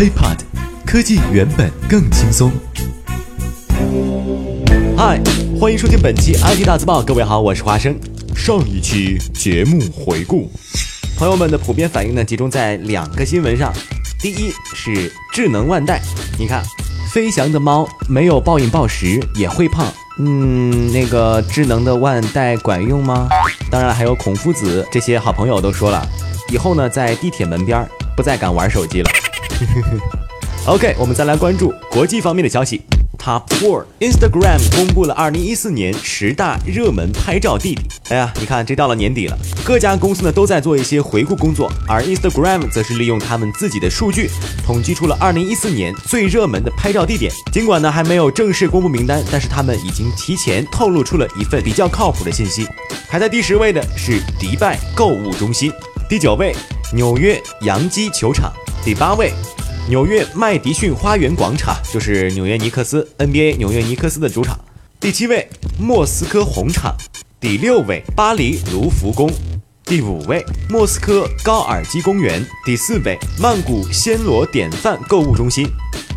HiPod，科技原本更轻松。嗨，欢迎收听本期 IT 大字报。各位好，我是花生。上一期节目回顾，朋友们的普遍反应呢，集中在两个新闻上。第一是智能腕带，你看，飞翔的猫没有暴饮暴食也会胖。嗯，那个智能的腕带管用吗？当然，还有孔夫子这些好朋友都说了，以后呢，在地铁门边不再敢玩手机了。OK，我们再来关注国际方面的消息。Top Four，Instagram 公布了2014年十大热门拍照地点。哎呀，你看，这到了年底了，各家公司呢都在做一些回顾工作，而 Instagram 则是利用他们自己的数据，统计出了2014年最热门的拍照地点。尽管呢还没有正式公布名单，但是他们已经提前透露出了一份比较靠谱的信息。排在第十位的是迪拜购物中心，第九位纽约洋基球场，第八位。纽约麦迪逊花园广场就是纽约尼克斯 NBA 纽约尼克斯的主场。第七位，莫斯科红场。第六位，巴黎卢浮宫。第五位，莫斯科高尔基公园。第四位，曼谷暹罗典范购物中心。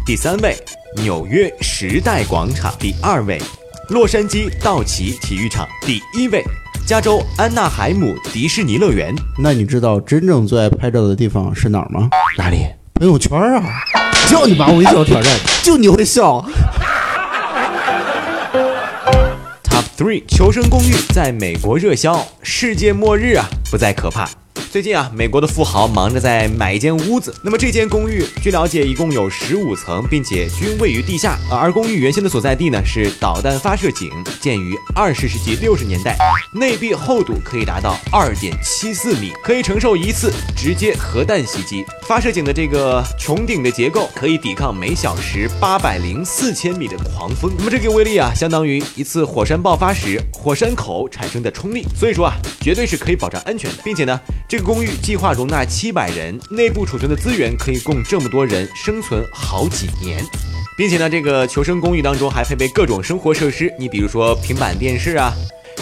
第三位，纽约时代广场。第二位，洛杉矶道奇体育场。第一位，加州安纳海姆迪士尼乐园。那你知道真正最爱拍照的地方是哪儿吗？哪里？朋友圈啊，叫你把我微笑挑战，就你会笑。Top three，求生公寓在美国热销，世界末日啊，不再可怕。最近啊，美国的富豪忙着在买一间屋子。那么这间公寓，据了解，一共有十五层，并且均位于地下。而公寓原先的所在地呢，是导弹发射井，建于二十世纪六十年代，内壁厚度可以达到二点七四米，可以承受一次直接核弹袭击。发射井的这个穹顶的结构，可以抵抗每小时八百零四千米的狂风。那么这个威力啊，相当于一次火山爆发时火山口产生的冲力。所以说啊，绝对是可以保障安全的，并且呢，这个。公寓计划容纳七百人，内部储存的资源可以供这么多人生存好几年，并且呢，这个求生公寓当中还配备各种生活设施，你比如说平板电视啊、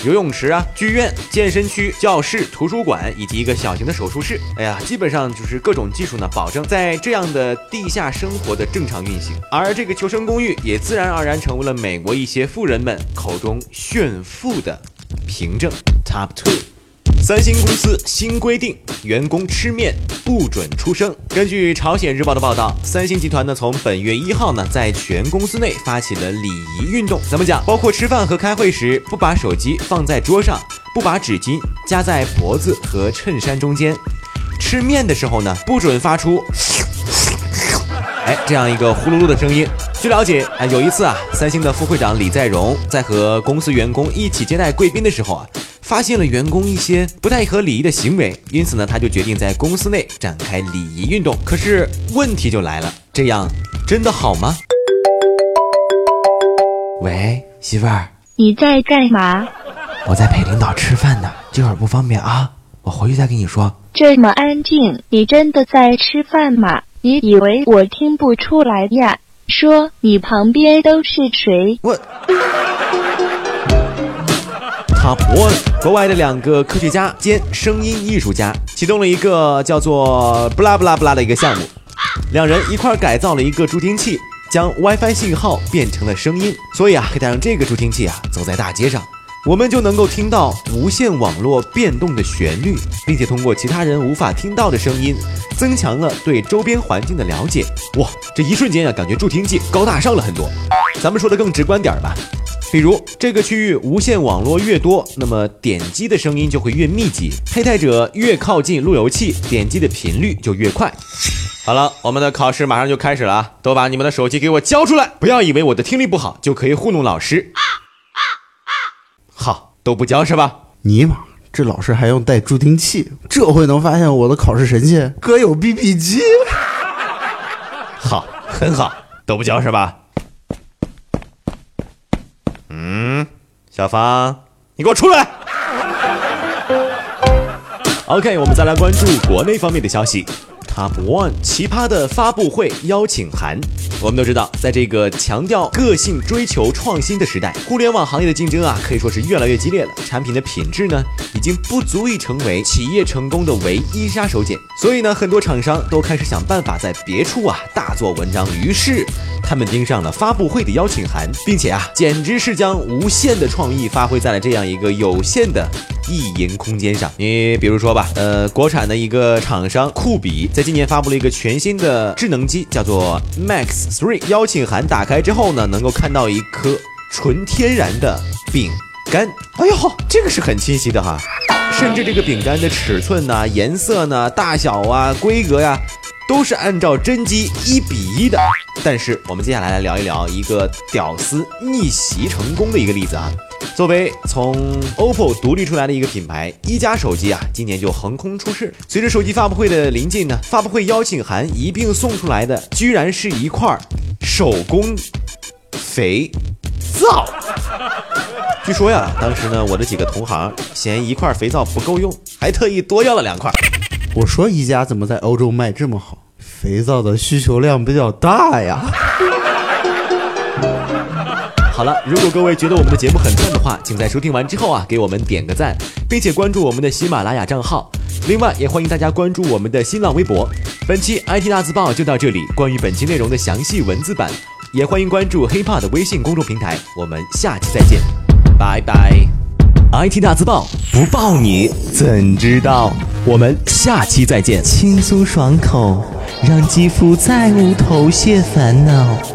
游泳池啊、剧院、健身区、教室、图书馆以及一个小型的手术室。哎呀，基本上就是各种技术呢，保证在这样的地下生活的正常运行。而这个求生公寓也自然而然成为了美国一些富人们口中炫富的凭证。Top two。三星公司新规定，员工吃面不准出声。根据朝鲜日报的报道，三星集团呢从本月一号呢在全公司内发起了礼仪运动。怎么讲？包括吃饭和开会时不把手机放在桌上，不把纸巾夹在脖子和衬衫中间，吃面的时候呢不准发出哎这样一个呼噜噜的声音。据了解啊，有一次啊，三星的副会长李在镕在和公司员工一起接待贵宾的时候啊。发现了员工一些不太合礼仪的行为，因此呢，他就决定在公司内展开礼仪运动。可是问题就来了，这样真的好吗？喂，媳妇儿，你在干嘛？我在陪领导吃饭呢，这会儿不方便啊，我回去再跟你说。这么安静，你真的在吃饭吗？你以为我听不出来呀？说你旁边都是谁？我。Top One，国外的两个科学家兼声音艺术家启动了一个叫做“不拉不拉不拉”的一个项目，两人一块改造了一个助听器，将 WiFi 信号变成了声音。所以啊，可以带上这个助听器啊，走在大街上，我们就能够听到无线网络变动的旋律，并且通过其他人无法听到的声音，增强了对周边环境的了解。哇，这一瞬间啊，感觉助听器高大上了很多。咱们说的更直观点吧。比如这个区域无线网络越多，那么点击的声音就会越密集，佩戴者越靠近路由器，点击的频率就越快。好了，我们的考试马上就开始了啊！都把你们的手机给我交出来！不要以为我的听力不好就可以糊弄老师。好，都不交是吧？尼玛，这老师还用带助听器？这回能发现我的考试神器哥有 BB 机。好，很好，都不交是吧？嗯小芳，你给我出来！OK，我们再来关注国内方面的消息。Top One 奇葩的发布会邀请函。我们都知道，在这个强调个性、追求创新的时代，互联网行业的竞争啊，可以说是越来越激烈了。产品的品质呢，已经不足以成为企业成功的唯一杀手锏。所以呢，很多厂商都开始想办法在别处啊大做文章。于是，他们盯上了发布会的邀请函，并且啊，简直是将无限的创意发挥在了这样一个有限的意淫空间上。你比如说吧，呃，国产的一个厂商酷比，在今年发布了一个全新的智能机，叫做 Max Three。邀请函打开之后呢，能够看到一颗纯天然的饼干。哎呦，这个是很清晰的哈。甚至这个饼干的尺寸呢、颜色呢、大小啊、规格呀，都是按照真机一比一的。但是我们接下来来聊一聊一个屌丝逆袭成功的一个例子啊。作为从 OPPO 独立出来的一个品牌，一加手机啊，今年就横空出世。随着手机发布会的临近呢，发布会邀请函一并送出来的，居然是一块手工肥皂。据说呀，当时呢，我的几个同行嫌一块肥皂不够用，还特意多要了两块。我说一加怎么在欧洲卖这么好？肥皂的需求量比较大呀。好了，如果各位觉得我们的节目很赞的话，请在收听完之后啊，给我们点个赞，并且关注我们的喜马拉雅账号。另外，也欢迎大家关注我们的新浪微博。本期 IT 大字报就到这里，关于本期内容的详细文字版，也欢迎关注 HipHop 的微信公众平台。我们下期再见，拜拜。IT 大字报不报你怎知道？我们下期再见。轻松爽口，让肌肤再无头屑烦恼。